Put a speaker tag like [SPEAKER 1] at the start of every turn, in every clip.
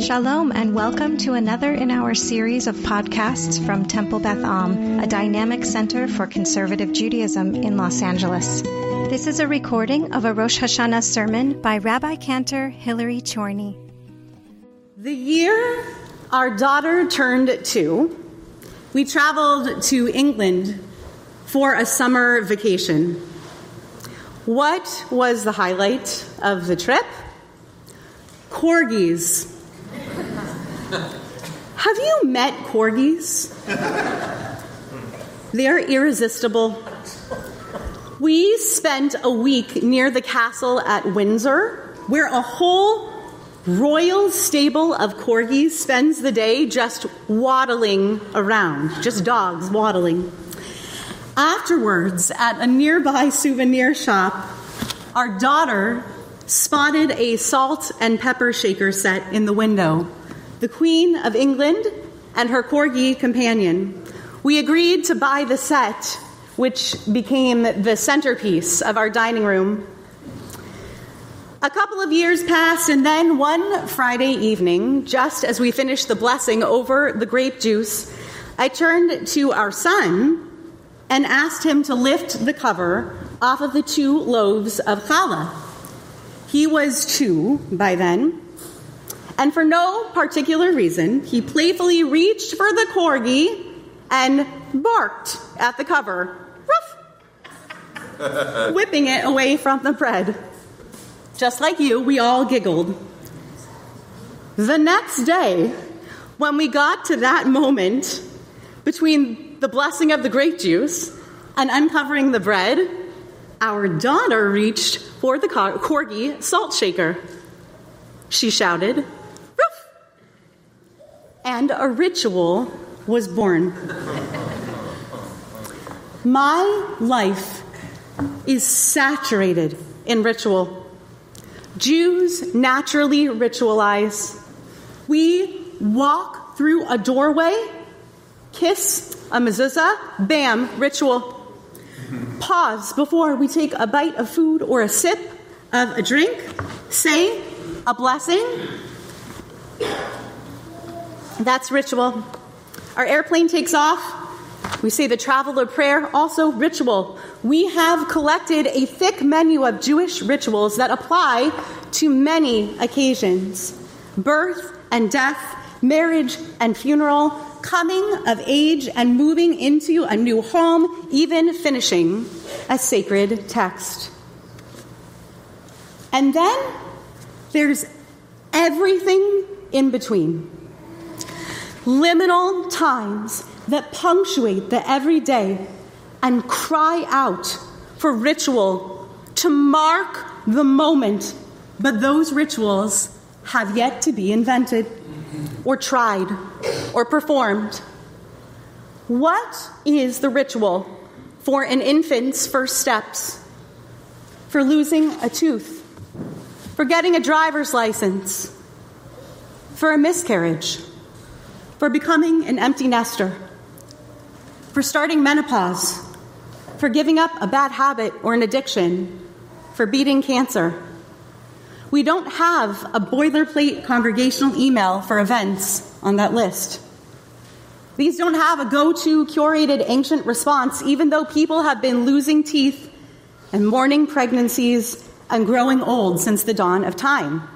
[SPEAKER 1] Shalom and welcome to another in our series of podcasts from Temple Beth Am, a dynamic center for conservative Judaism in Los Angeles. This is a recording of a Rosh Hashanah sermon by Rabbi Cantor Hillary Chorny.
[SPEAKER 2] The year our daughter turned two, we traveled to England for a summer vacation. What was the highlight of the trip? Corgis. Have you met corgis? They're irresistible. We spent a week near the castle at Windsor, where a whole royal stable of corgis spends the day just waddling around, just dogs waddling. Afterwards, at a nearby souvenir shop, our daughter spotted a salt and pepper shaker set in the window. The Queen of England and her corgi companion. We agreed to buy the set, which became the centerpiece of our dining room. A couple of years passed, and then one Friday evening, just as we finished the blessing over the grape juice, I turned to our son and asked him to lift the cover off of the two loaves of challah. He was two by then, and for no particular reason, he playfully reached for the corgi and barked at the cover, Ruff! whipping it away from the bread. Just like you, we all giggled. The next day, when we got to that moment between the blessing of the grape juice and uncovering the bread, our daughter reached for the corgi salt shaker. She shouted! And a ritual was born. My life is saturated in ritual. Jews naturally ritualize. We walk through a doorway, kiss a mezuzah, bam, ritual. Pause before we take a bite of food or a sip of a drink. Say a blessing. That's ritual. Our airplane takes off. We say the traveler prayer, also ritual. We have collected a thick menu of Jewish rituals that apply to many occasions birth and death, marriage and funeral, coming of age and moving into a new home, even finishing a sacred text. And then there's everything in between. Liminal times that punctuate the everyday and cry out for ritual to mark the moment, but those rituals have yet to be invented or tried or performed. What is the ritual for an infant's first steps? For losing a tooth? For getting a driver's license? For a miscarriage? For becoming an empty nester? For starting menopause? For giving up a bad habit or an addiction? For beating cancer? We don't have a boilerplate congregational email for events on that list. These don't have a go to curated ancient response, even though people have been losing teeth and mourning pregnancies and growing old since the dawn of time.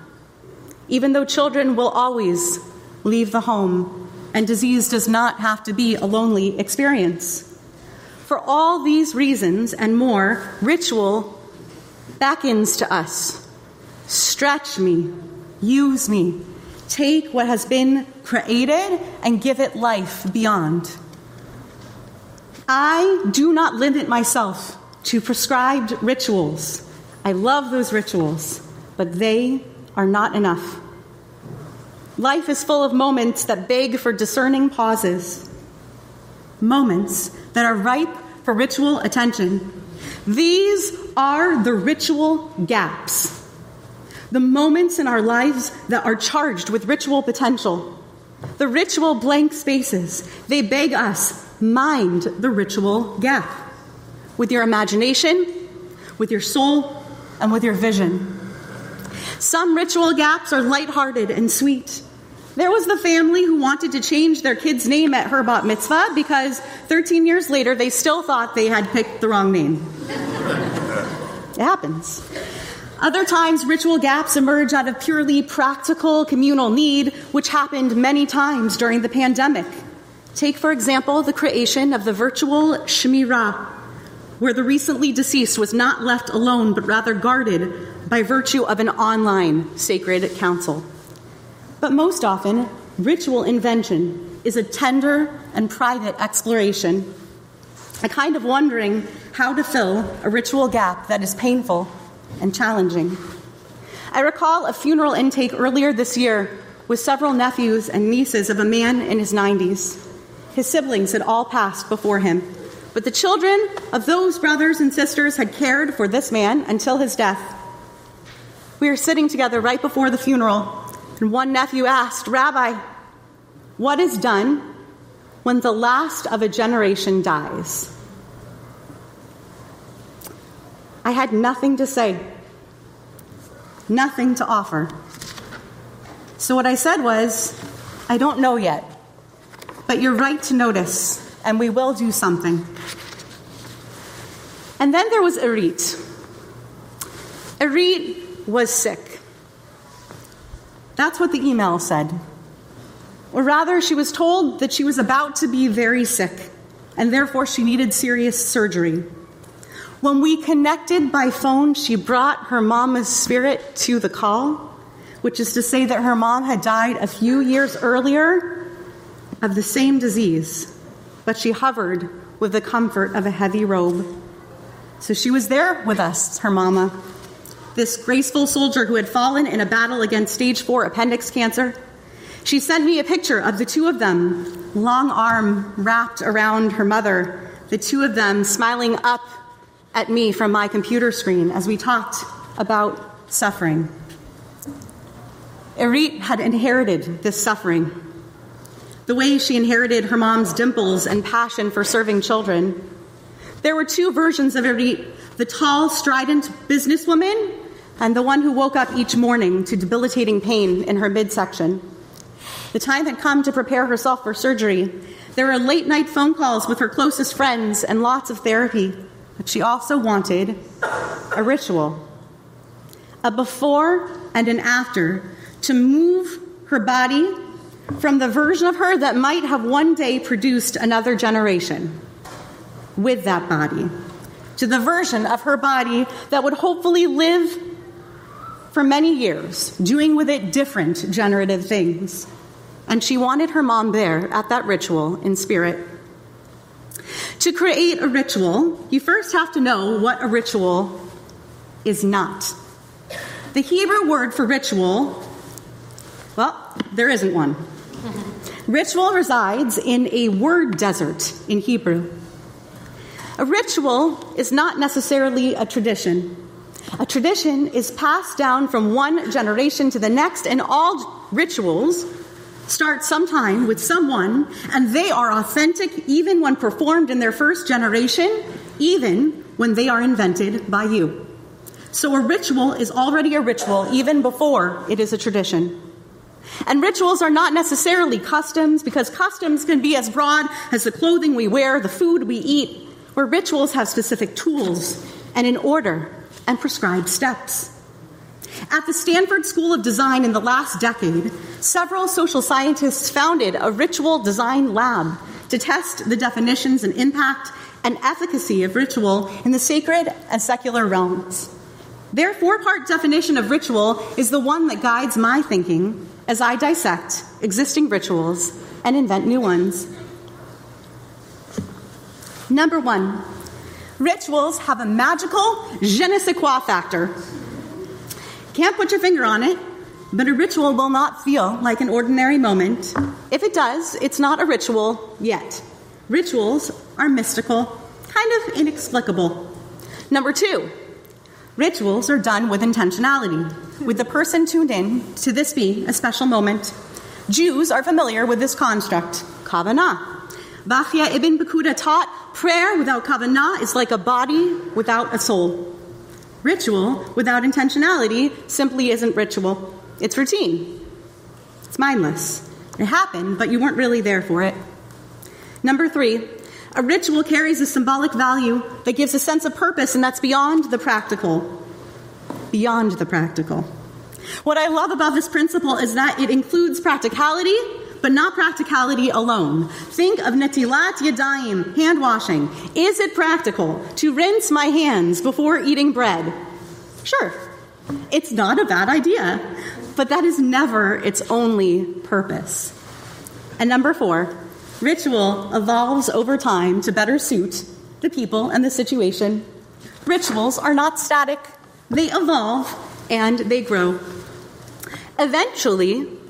[SPEAKER 2] Even though children will always leave the home and disease does not have to be a lonely experience. For all these reasons and more, ritual beckons to us Stretch me, use me, take what has been created and give it life beyond. I do not limit myself to prescribed rituals. I love those rituals, but they are not enough. Life is full of moments that beg for discerning pauses, moments that are ripe for ritual attention. These are the ritual gaps the moments in our lives that are charged with ritual potential. The ritual blank spaces, they beg us, mind the ritual gap with your imagination, with your soul, and with your vision. Some ritual gaps are lighthearted and sweet. There was the family who wanted to change their kid's name at her bat mitzvah because 13 years later they still thought they had picked the wrong name. it happens. Other times, ritual gaps emerge out of purely practical communal need, which happened many times during the pandemic. Take, for example, the creation of the virtual Shmirah, where the recently deceased was not left alone, but rather guarded by virtue of an online sacred council. But most often, ritual invention is a tender and private exploration, a kind of wondering how to fill a ritual gap that is painful and challenging. I recall a funeral intake earlier this year with several nephews and nieces of a man in his 90s. His siblings had all passed before him, but the children of those brothers and sisters had cared for this man until his death. We were sitting together right before the funeral, and one nephew asked, Rabbi, what is done when the last of a generation dies? I had nothing to say, nothing to offer. So what I said was, I don't know yet, but you're right to notice, and we will do something. And then there was Irit. Irit was sick. That's what the email said. Or rather, she was told that she was about to be very sick, and therefore she needed serious surgery. When we connected by phone, she brought her mama's spirit to the call, which is to say that her mom had died a few years earlier of the same disease, but she hovered with the comfort of a heavy robe. So she was there with us, her mama, this graceful soldier who had fallen in a battle against stage four appendix cancer. She sent me a picture of the two of them, long arm wrapped around her mother, the two of them smiling up at me from my computer screen as we talked about suffering. Irit had inherited this suffering. The way she inherited her mom's dimples and passion for serving children. There were two versions of Irit the tall, strident businesswoman, and the one who woke up each morning to debilitating pain in her midsection. The time had come to prepare herself for surgery. There were late night phone calls with her closest friends and lots of therapy. But she also wanted a ritual, a before and an after, to move her body from the version of her that might have one day produced another generation with that body, to the version of her body that would hopefully live for many years, doing with it different generative things. And she wanted her mom there at that ritual in spirit. To create a ritual, you first have to know what a ritual is not. The Hebrew word for ritual, well, there isn't one. Ritual resides in a word desert in Hebrew. A ritual is not necessarily a tradition. A tradition is passed down from one generation to the next, and all rituals start sometime with someone and they are authentic even when performed in their first generation, even when they are invented by you. So a ritual is already a ritual even before it is a tradition. And rituals are not necessarily customs because customs can be as broad as the clothing we wear, the food we eat, where rituals have specific tools and an order and prescribed steps. At the Stanford School of Design in the last decade, several social scientists founded a ritual design lab to test the definitions and impact and efficacy of ritual in the sacred and secular realms. Their four part definition of ritual is the one that guides my thinking as I dissect existing rituals and invent new ones. Number one, rituals have a magical je ne sais quoi factor. Can't put your finger on it, but a ritual will not feel like an ordinary moment. If it does, it's not a ritual yet. Rituals are mystical, kind of inexplicable. Number two, rituals are done with intentionality, with the person tuned in to this be a special moment. Jews are familiar with this construct, kavanah. Bachya ibn Pakuda taught prayer without kavanah is like a body without a soul. Ritual without intentionality simply isn't ritual. It's routine. It's mindless. It happened, but you weren't really there for it. Number three, a ritual carries a symbolic value that gives a sense of purpose, and that's beyond the practical. Beyond the practical. What I love about this principle is that it includes practicality, but not practicality alone. Think of netilat yadayim, hand washing. Is it practical to rinse my hands before eating bread? Sure, it's not a bad idea, but that is never its only purpose. And number four, ritual evolves over time to better suit the people and the situation. Rituals are not static, they evolve and they grow. Eventually,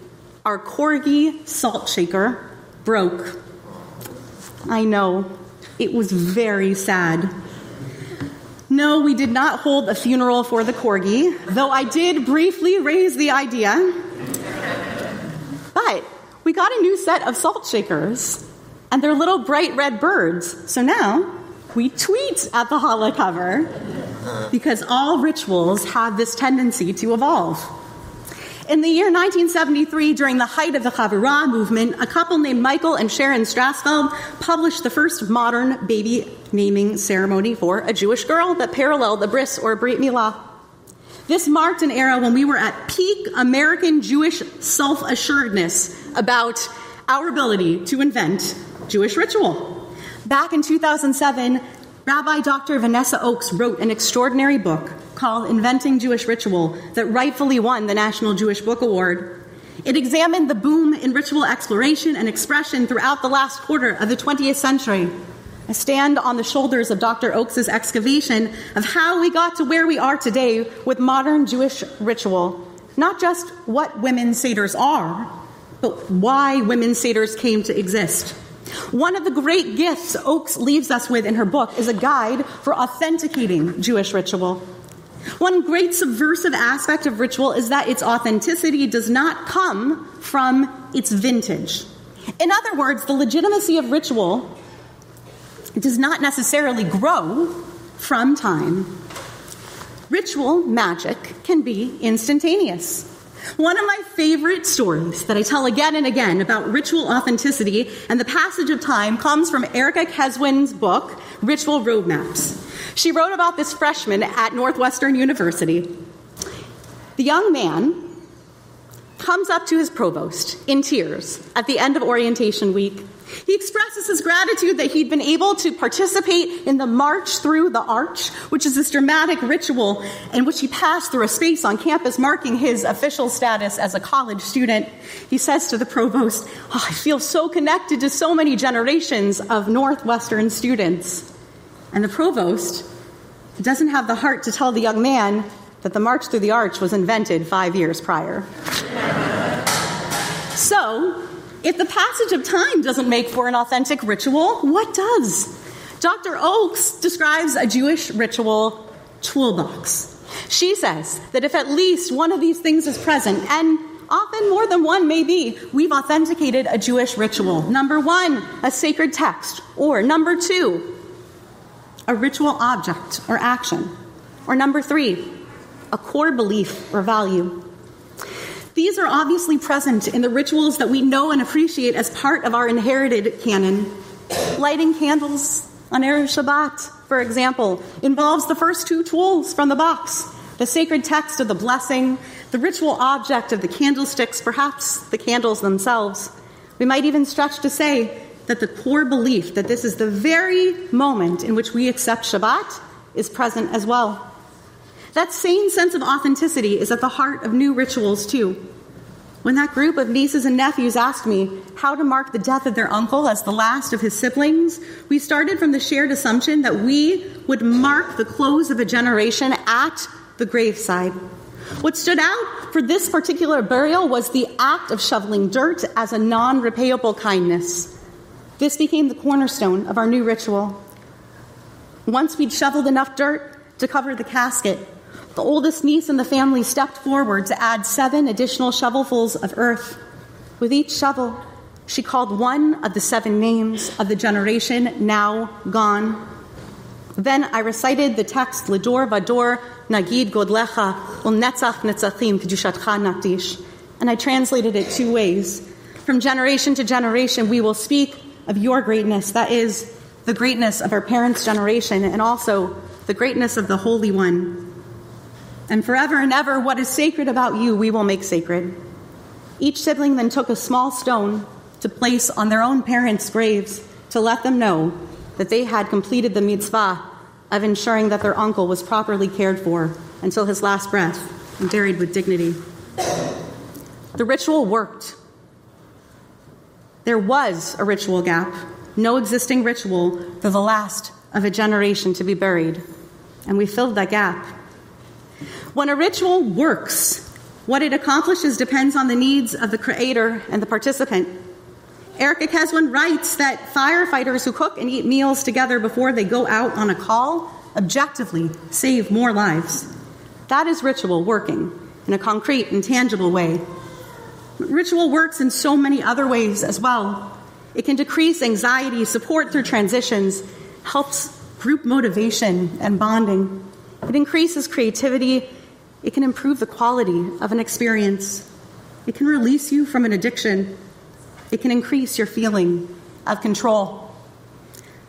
[SPEAKER 2] our corgi salt shaker broke. I know, it was very sad. No, we did not hold a funeral for the corgi, though I did briefly raise the idea. But we got a new set of salt shakers, and they're little bright red birds. So now we tweet at the challah cover because all rituals have this tendency to evolve. In the year 1973, during the height of the Chavurah movement, a couple named Michael and Sharon Strassfeld published the first modern baby naming ceremony for a Jewish girl that paralleled the bris or brit milah. This marked an era when we were at peak American Jewish self assuredness about our ability to invent Jewish ritual. Back in 2007, Rabbi Dr. Vanessa Ochs wrote an extraordinary book called Inventing Jewish Ritual that rightfully won the National Jewish Book Award. It examined the boom in ritual exploration and expression throughout the last quarter of the 20th century. I stand on the shoulders of Dr. Ochs' excavation of how we got to where we are today with modern Jewish ritual. Not just what women seders are, but why women seders came to exist. One of the great gifts Ochs leaves us with in her book is a guide for authenticating Jewish ritual. One great subversive aspect of ritual is that its authenticity does not come from its vintage. In other words, the legitimacy of ritual does not necessarily grow from time. Ritual magic can be instantaneous. One of my favorite stories that I tell again and again about ritual authenticity and the passage of time comes from Erica Keswin's book, Ritual Roadmaps. She wrote about this freshman at Northwestern University. The young man comes up to his provost in tears at the end of orientation week he expresses his gratitude that he'd been able to participate in the March Through the Arch, which is this dramatic ritual in which he passed through a space on campus marking his official status as a college student. He says to the provost, oh, I feel so connected to so many generations of Northwestern students. And the provost doesn't have the heart to tell the young man that the March Through the Arch was invented five years prior. so, if the passage of time doesn't make for an authentic ritual, what does? Dr. Ochs describes a Jewish ritual toolbox. She says that if at least one of these things is present, and often more than one may be, we've authenticated a Jewish ritual. Number one, a sacred text. Or number two, a ritual object or action. Or number three, a core belief or value. These are obviously present in the rituals that we know and appreciate as part of our inherited canon. Lighting candles on Erev Shabbat, for example, involves the first two tools from the box the sacred text of the blessing, the ritual object of the candlesticks, perhaps the candles themselves. We might even stretch to say that the core belief that this is the very moment in which we accept Shabbat is present as well. That same sense of authenticity is at the heart of new rituals, too. When that group of nieces and nephews asked me how to mark the death of their uncle as the last of his siblings, we started from the shared assumption that we would mark the close of a generation at the graveside. What stood out for this particular burial was the act of shoveling dirt as a non repayable kindness. This became the cornerstone of our new ritual. Once we'd shoveled enough dirt to cover the casket, the oldest niece in the family stepped forward to add seven additional shovelfuls of earth. With each shovel, she called one of the seven names of the generation now gone. Then I recited the text Lador Vador Nagid Godlecha Ul Netzach Netzachim Kedushatcha Nakdish, and I translated it two ways. From generation to generation, we will speak of your greatness. That is the greatness of our parents' generation and also the greatness of the Holy One. And forever and ever, what is sacred about you, we will make sacred. Each sibling then took a small stone to place on their own parents' graves to let them know that they had completed the mitzvah of ensuring that their uncle was properly cared for until his last breath and buried with dignity. The ritual worked. There was a ritual gap, no existing ritual for the last of a generation to be buried, and we filled that gap. When a ritual works, what it accomplishes depends on the needs of the creator and the participant. Erica Keswin writes that firefighters who cook and eat meals together before they go out on a call objectively save more lives. That is ritual working in a concrete and tangible way. Ritual works in so many other ways as well. It can decrease anxiety, support through transitions, helps group motivation and bonding. It increases creativity. It can improve the quality of an experience. It can release you from an addiction. It can increase your feeling of control.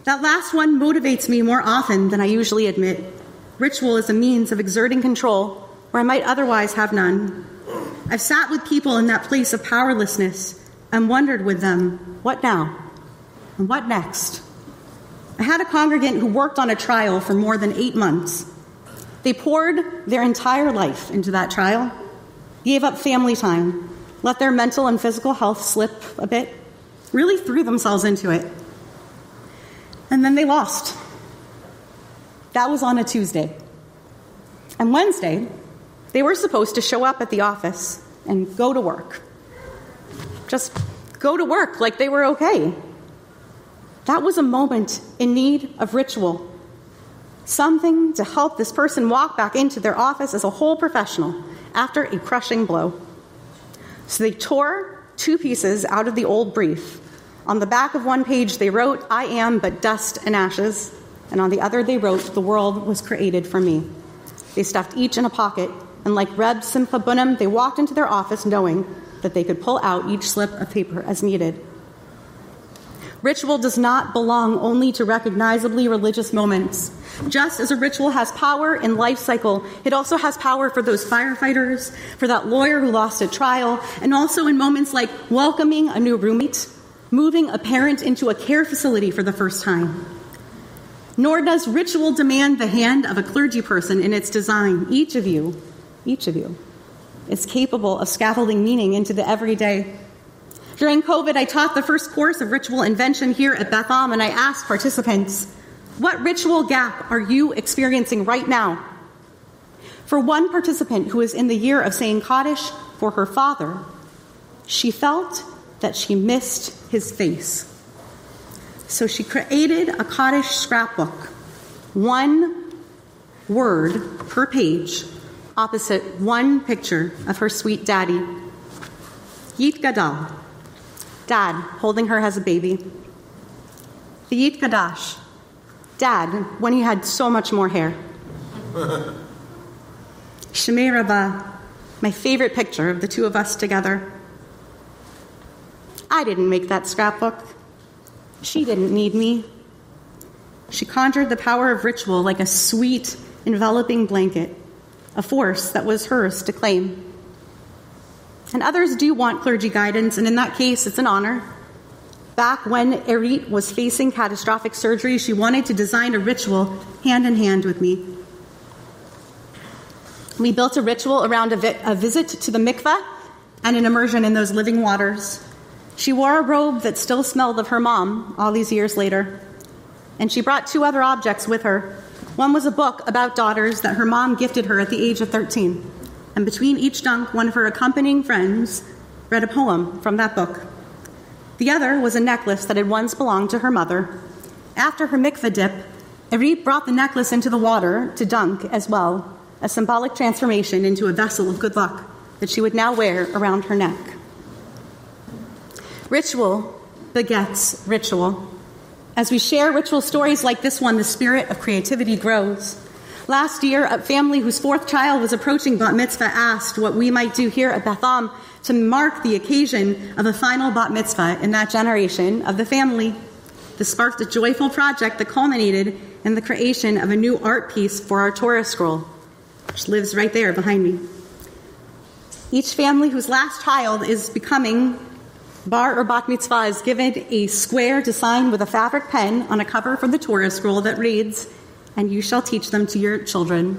[SPEAKER 2] That last one motivates me more often than I usually admit. Ritual is a means of exerting control where I might otherwise have none. I've sat with people in that place of powerlessness and wondered with them, what now? And what next? I had a congregant who worked on a trial for more than eight months. They poured their entire life into that trial, gave up family time, let their mental and physical health slip a bit, really threw themselves into it. And then they lost. That was on a Tuesday. And Wednesday, they were supposed to show up at the office and go to work. Just go to work like they were okay. That was a moment in need of ritual. Something to help this person walk back into their office as a whole professional after a crushing blow. So they tore two pieces out of the old brief. On the back of one page, they wrote, I am but dust and ashes. And on the other, they wrote, The world was created for me. They stuffed each in a pocket and like Reb Simcha Bunim, they walked into their office knowing that they could pull out each slip of paper as needed. Ritual does not belong only to recognizably religious moments. Just as a ritual has power in life cycle, it also has power for those firefighters, for that lawyer who lost a trial, and also in moments like welcoming a new roommate, moving a parent into a care facility for the first time. Nor does ritual demand the hand of a clergy person in its design. Each of you each of you, is capable of scaffolding meaning into the everyday. During COVID, I taught the first course of ritual invention here at Beth Am, and I asked participants, What ritual gap are you experiencing right now? For one participant who was in the year of saying Kaddish for her father, she felt that she missed his face. So she created a Kaddish scrapbook, one word per page opposite one picture of her sweet daddy. Yit Gadal, dad holding her as a baby. The Gadash, dad when he had so much more hair. Shemay Rabbah, my favorite picture of the two of us together. I didn't make that scrapbook. She didn't need me. She conjured the power of ritual like a sweet, enveloping blanket a force that was hers to claim. And others do want clergy guidance, and in that case, it's an honor. Back when Irit was facing catastrophic surgery, she wanted to design a ritual hand in hand with me. We built a ritual around a, vi- a visit to the mikveh and an immersion in those living waters. She wore a robe that still smelled of her mom all these years later. And she brought two other objects with her one was a book about daughters that her mom gifted her at the age of 13. And between each dunk, one of her accompanying friends read a poem from that book. The other was a necklace that had once belonged to her mother. After her mikveh dip, Irit brought the necklace into the water to dunk as well, a symbolic transformation into a vessel of good luck that she would now wear around her neck. Ritual begets ritual. As we share ritual stories like this one, the spirit of creativity grows. Last year, a family whose fourth child was approaching bat mitzvah asked what we might do here at Beth Am to mark the occasion of a final bat mitzvah in that generation of the family. This sparked a joyful project that culminated in the creation of a new art piece for our Torah scroll, which lives right there behind me. Each family whose last child is becoming bar or bat mitzvah is given a square to sign with a fabric pen on a cover for the Torah scroll that reads, and you shall teach them to your children.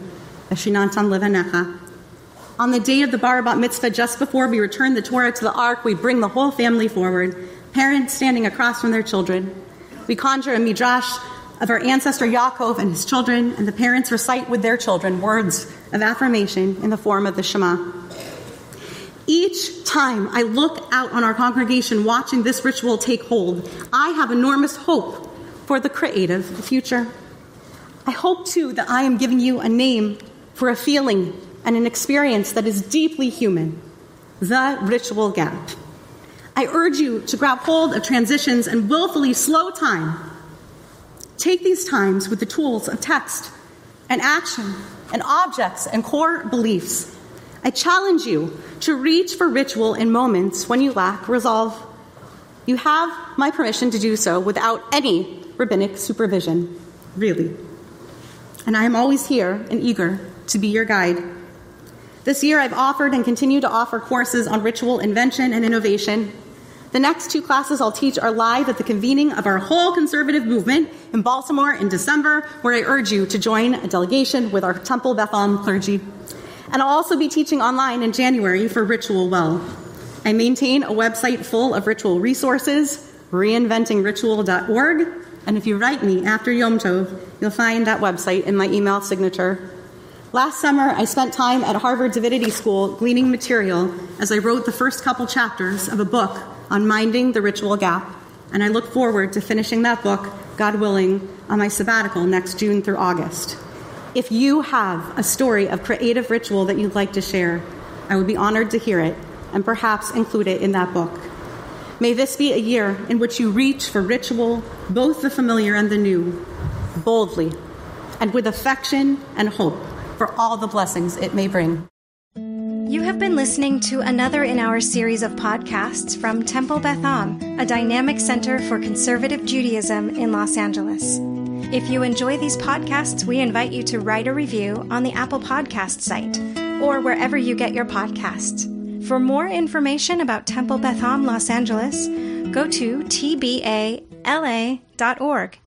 [SPEAKER 2] On the day of the bar bat mitzvah, just before we return the Torah to the ark, we bring the whole family forward, parents standing across from their children. We conjure a midrash of our ancestor Yaakov and his children, and the parents recite with their children words of affirmation in the form of the Shema. Each time I look out on our congregation watching this ritual take hold, I have enormous hope for the creative future. I hope too that I am giving you a name for a feeling and an experience that is deeply human the ritual gap. I urge you to grab hold of transitions and willfully slow time. Take these times with the tools of text and action and objects and core beliefs. I challenge you to reach for ritual in moments when you lack resolve. You have my permission to do so without any rabbinic supervision, really and I am always here and eager to be your guide. This year, I've offered and continue to offer courses on ritual invention and innovation. The next two classes I'll teach are live at the convening of our whole conservative movement in Baltimore in December, where I urge you to join a delegation with our Temple Beth Am clergy. And I'll also be teaching online in January for Ritualwell. I maintain a website full of ritual resources, reinventingritual.org, and if you write me after Yom Tov, you'll find that website in my email signature. Last summer, I spent time at Harvard Divinity School gleaning material as I wrote the first couple chapters of a book on minding the ritual gap, and I look forward to finishing that book, God willing, on my sabbatical next June through August. If you have a story of creative ritual that you'd like to share, I would be honored to hear it and perhaps include it in that book. May this be a year in which you reach for ritual, both the familiar and the new, boldly and with affection and hope for all the blessings it may bring.
[SPEAKER 1] You have been listening to another in our series of podcasts from Temple Beth Am, a dynamic center for conservative Judaism in Los Angeles. If you enjoy these podcasts, we invite you to write a review on the Apple Podcast site or wherever you get your podcasts. For more information about Temple Beth Am Los Angeles, go to tbala.org.